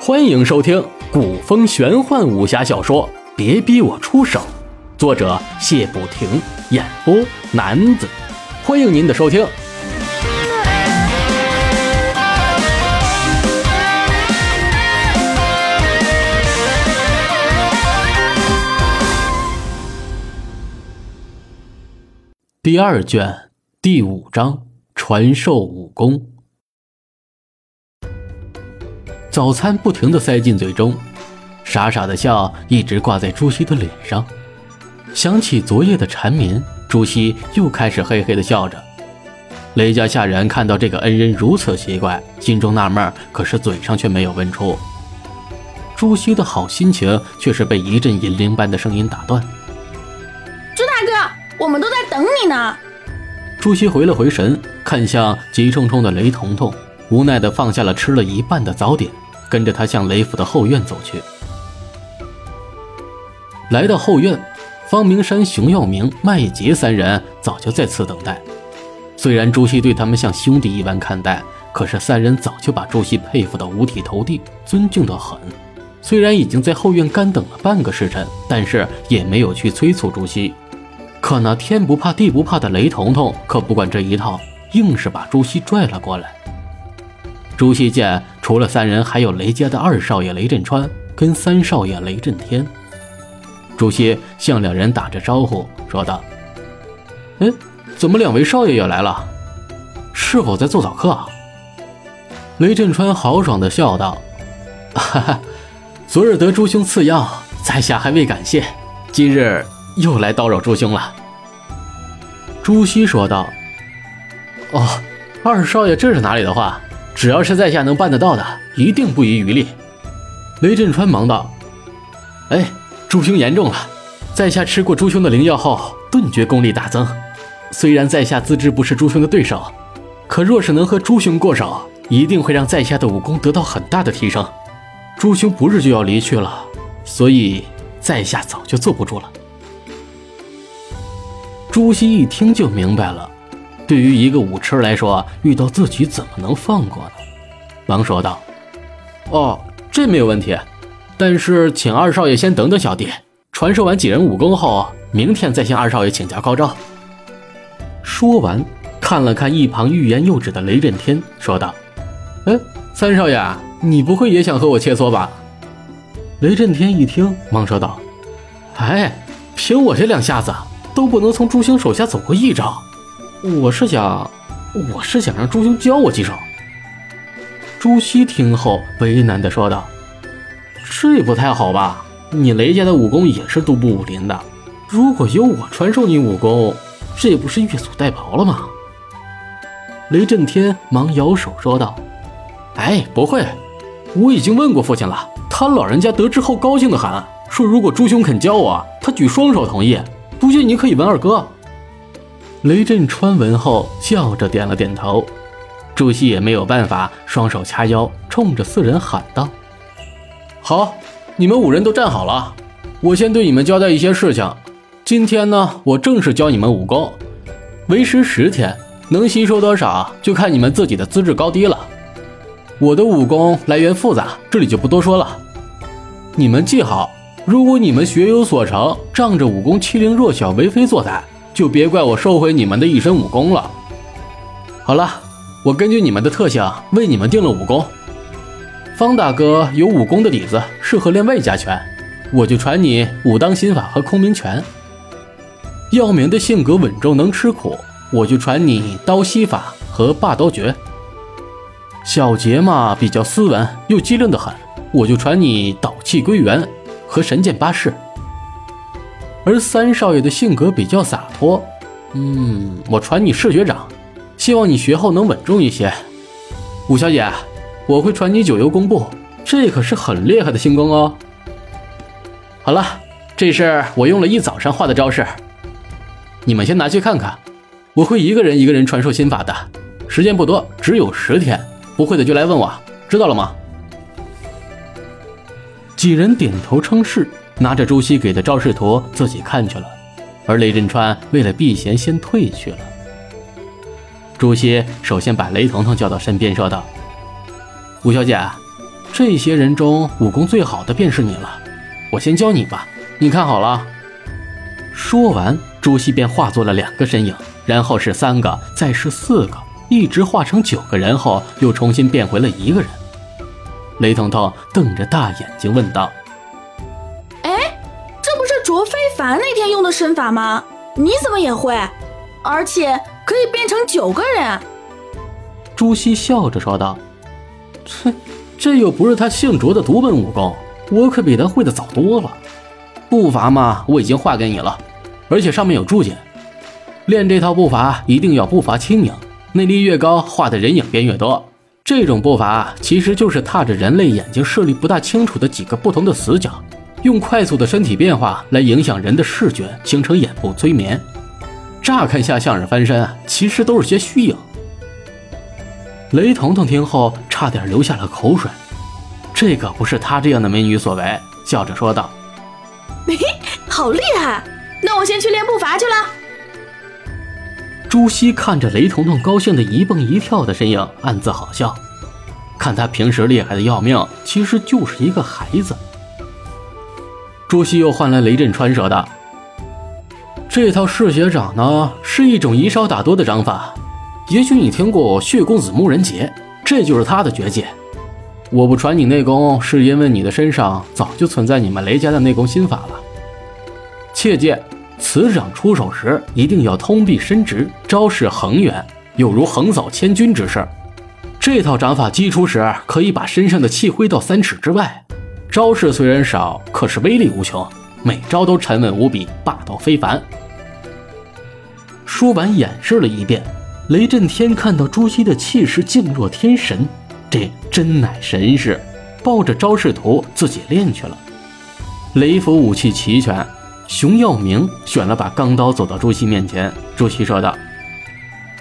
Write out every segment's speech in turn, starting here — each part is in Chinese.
欢迎收听古风玄幻武侠小说《别逼我出手》，作者谢不停，演播男子。欢迎您的收听。第二卷第五章传授武功。早餐不停的塞进嘴中，傻傻的笑一直挂在朱熹的脸上。想起昨夜的缠绵，朱熹又开始嘿嘿的笑着。雷家下人看到这个恩人如此奇怪，心中纳闷，可是嘴上却没有问出。朱熹的好心情却是被一阵银铃般的声音打断。朱大哥。我们都在等你呢。朱熹回了回神，看向急冲冲的雷彤彤，无奈地放下了吃了一半的早点，跟着他向雷府的后院走去。来到后院，方明山、熊耀明、麦杰三人早就在此等待。虽然朱熹对他们像兄弟一般看待，可是三人早就把朱熹佩服得五体投地，尊敬得很。虽然已经在后院干等了半个时辰，但是也没有去催促朱熹。可那天不怕地不怕的雷彤彤可不管这一套，硬是把朱熹拽了过来。朱熹见除了三人，还有雷家的二少爷雷震川跟三少爷雷震天。朱熹向两人打着招呼，说道：“哎，怎么两位少爷也来了？是否在做早课？”雷震川豪爽地笑道：“哈哈，昨日得朱兄赐药，在下还未感谢，今日。”又来叨扰朱兄了，朱熹说道：“哦，二少爷这是哪里的话？只要是在下能办得到的，一定不遗余力。”雷震川忙道：“哎，朱兄言重了，在下吃过朱兄的灵药后，顿觉功力大增。虽然在下自知不是朱兄的对手，可若是能和朱兄过手，一定会让在下的武功得到很大的提升。朱兄不日就要离去了，所以在下早就坐不住了。”朱熹一听就明白了，对于一个武痴来说，遇到自己怎么能放过呢？忙说道：“哦，这没有问题，但是请二少爷先等等小弟，传授完几人武功后，明天再向二少爷请教高招。”说完，看了看一旁欲言又止的雷震天，说道：“哎，三少爷，你不会也想和我切磋吧？”雷震天一听，忙说道：“哎，凭我这两下子。”都不能从朱星手下走过一招，我是想，我是想让朱兄教我几手。朱熹听后为难的说道：“这不太好吧？你雷家的武功也是独步武林的，如果由我传授你武功，这不是越俎代庖了吗？”雷震天忙摇手说道：“哎，不会，我已经问过父亲了，他老人家得知后高兴的很，说如果朱兄肯教我，他举双手同意。”不信你可以问二哥。雷震川闻后笑着点了点头，朱熹也没有办法，双手掐腰，冲着四人喊道：“好，你们五人都站好了，我先对你们交代一些事情。今天呢，我正式教你们武功，为时十天，能吸收多少就看你们自己的资质高低了。我的武功来源复杂，这里就不多说了，你们记好。”如果你们学有所成，仗着武功欺凌弱小、为非作歹，就别怪我收回你们的一身武功了。好了，我根据你们的特性为你们定了武功。方大哥有武功的底子，适合练外家拳，我就传你武当心法和空明拳。耀明的性格稳重能吃苦，我就传你刀西法和霸刀诀。小杰嘛比较斯文又机灵的很，我就传你导气归元。和神剑八式，而三少爷的性格比较洒脱，嗯，我传你视觉掌，希望你学后能稳重一些。五小姐，我会传你九幽功步，这可是很厉害的轻功哦。好了，这是我用了一早上画的招式，你们先拿去看看。我会一个人一个人传授心法的，时间不多，只有十天，不会的就来问我，知道了吗？几人点头称是，拿着朱熹给的招式图自己看去了，而雷震川为了避嫌先退去了。朱熹首先把雷彤彤叫到身边，说道：“吴小姐，这些人中武功最好的便是你了，我先教你吧，你看好了。说完，朱熹便化作了两个身影，然后是三个，再是四个，一直化成九个人后，又重新变回了一个人。雷彤彤瞪着大眼睛问道：“，卓非凡那天用的身法吗？你怎么也会？而且可以变成九个人？”朱熹笑着说道：“哼，这又不是他姓卓的独门武功，我可比他会的早多了。”步伐嘛，我已经画给你了，而且上面有注解。练这套步伐一定要步伐轻盈，内力越高，画的人影便越多。这种步伐其实就是踏着人类眼睛视力不大清楚的几个不同的死角，用快速的身体变化来影响人的视觉，形成眼部催眠。乍看下像是翻身，其实都是些虚影。雷彤彤听后差点流下了口水，这可不是她这样的美女所为，笑着说道。嘿，好厉害！那我先去练步伐去了。朱熹看着雷彤彤高兴的一蹦一跳的身影，暗自好笑。看她平时厉害的要命，其实就是一个孩子。朱熹又换来雷震川说道：“这套嗜血掌呢，是一种以少打多的掌法。也许你听过血公子木人杰，这就是他的绝技。”我不传你内功，是因为你的身上早就存在你们雷家的内功心法了。切记，此掌出手时一定要通臂伸直，招式恒远，有如横扫千军之势。这套掌法击出时，可以把身上的气挥到三尺之外。招式虽然少，可是威力无穷，每招都沉稳无比，霸道非凡。说完，演示了一遍。雷震天看到朱熹的气势静若天神。这真乃神士，抱着招式图自己练去了。雷府武器齐全，熊耀明选了把钢刀走到朱熹面前。朱熹说道：“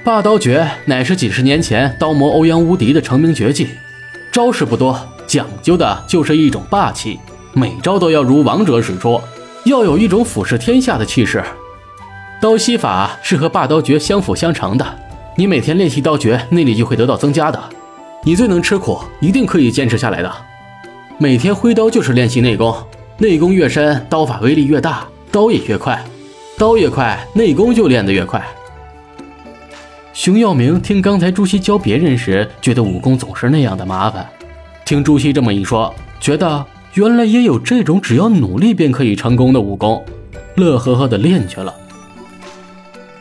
霸刀诀乃是几十年前刀魔欧阳无敌的成名绝技，招式不多，讲究的就是一种霸气，每招都要如王者使出，要有一种俯视天下的气势。刀吸法是和霸刀诀相辅相成的，你每天练习刀诀，内力就会得到增加的。”你最能吃苦，一定可以坚持下来的。每天挥刀就是练习内功，内功越深，刀法威力越大，刀也越快，刀越快，内功就练得越快。熊耀明听刚才朱熹教别人时，觉得武功总是那样的麻烦，听朱熹这么一说，觉得原来也有这种只要努力便可以成功的武功，乐呵呵的练去了。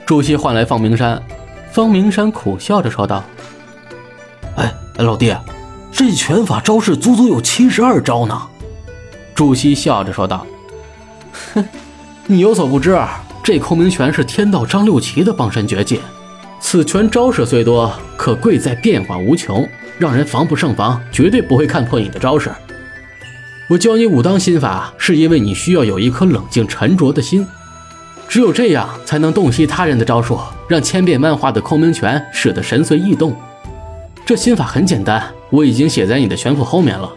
朱熹唤来方明山，方明山苦笑着说道。哎老弟，这拳法招式足足有七十二招呢。朱熹笑着说道：“哼，你有所不知，这空明拳是天道张六奇的傍身绝技。此拳招式虽多，可贵在变化无穷，让人防不胜防，绝对不会看破你的招式。我教你武当心法，是因为你需要有一颗冷静沉着的心，只有这样才能洞悉他人的招数，让千变万化的空明拳使得神随意动。”这心法很简单，我已经写在你的拳谱后面了。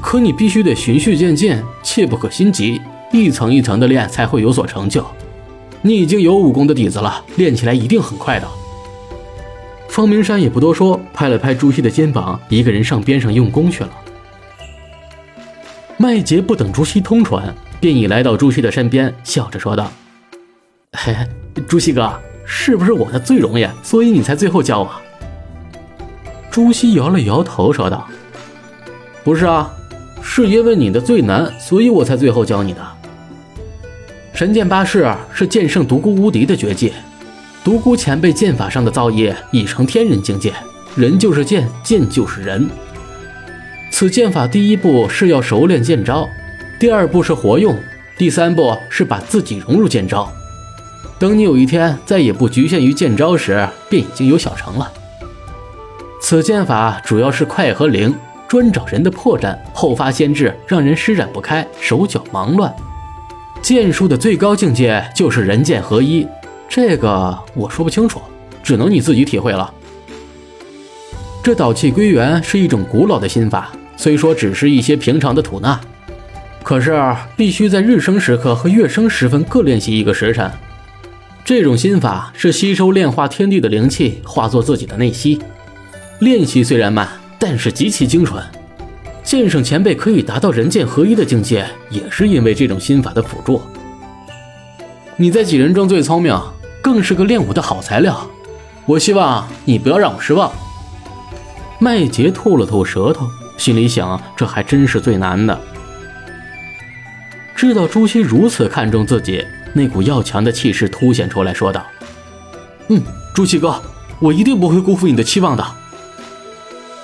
可你必须得循序渐进，切不可心急，一层一层的练才会有所成就。你已经有武功的底子了，练起来一定很快的。方明山也不多说，拍了拍朱熹的肩膀，一个人上边上用功去了。麦杰不等朱熹通传，便已来到朱熹的身边，笑着说道：“嘿，朱熹哥，是不是我的最容易，所以你才最后教我？”朱熹摇了摇头，说道：“不是啊，是因为你的最难，所以我才最后教你的。神剑八式是剑圣独孤无敌的绝技，独孤前辈剑法上的造诣已成天人境界，人就是剑，剑就是人。此剑法第一步是要熟练剑招，第二步是活用，第三步是把自己融入剑招。等你有一天再也不局限于剑招时，便已经有小成了。”此剑法主要是快和灵，专找人的破绽，后发先至，让人施展不开，手脚忙乱。剑术的最高境界就是人剑合一，这个我说不清楚，只能你自己体会了。这导气归元是一种古老的心法，虽说只是一些平常的吐纳，可是必须在日升时刻和月升时分各练习一个时辰。这种心法是吸收炼化天地的灵气，化作自己的内息。练习虽然慢，但是极其精纯。剑圣前辈可以达到人剑合一的境界，也是因为这种心法的辅助。你在几人中最聪明，更是个练武的好材料。我希望你不要让我失望。麦杰吐了吐舌头，心里想：这还真是最难的。知道朱熹如此看重自己，那股要强的气势凸显出来，说道：“嗯，朱熹哥，我一定不会辜负你的期望的。”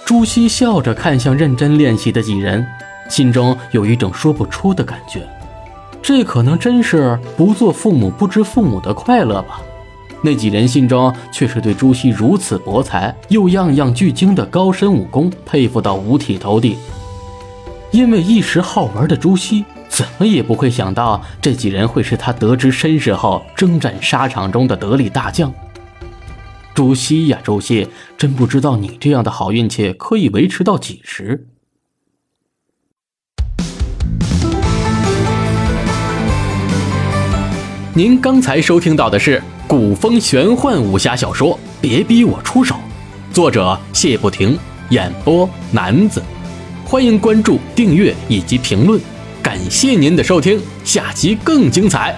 朱熹笑着看向认真练习的几人，心中有一种说不出的感觉。这可能真是不做父母不知父母的快乐吧。那几人心中却是对朱熹如此博才又样样俱精的高深武功佩服到五体投地。因为一时好玩的朱熹，怎么也不会想到这几人会是他得知身世后征战沙场中的得力大将。朱熹呀，朱熹，真不知道你这样的好运气可以维持到几时。您刚才收听到的是古风玄幻武侠小说《别逼我出手》，作者谢不停，演播男子。欢迎关注、订阅以及评论，感谢您的收听，下集更精彩。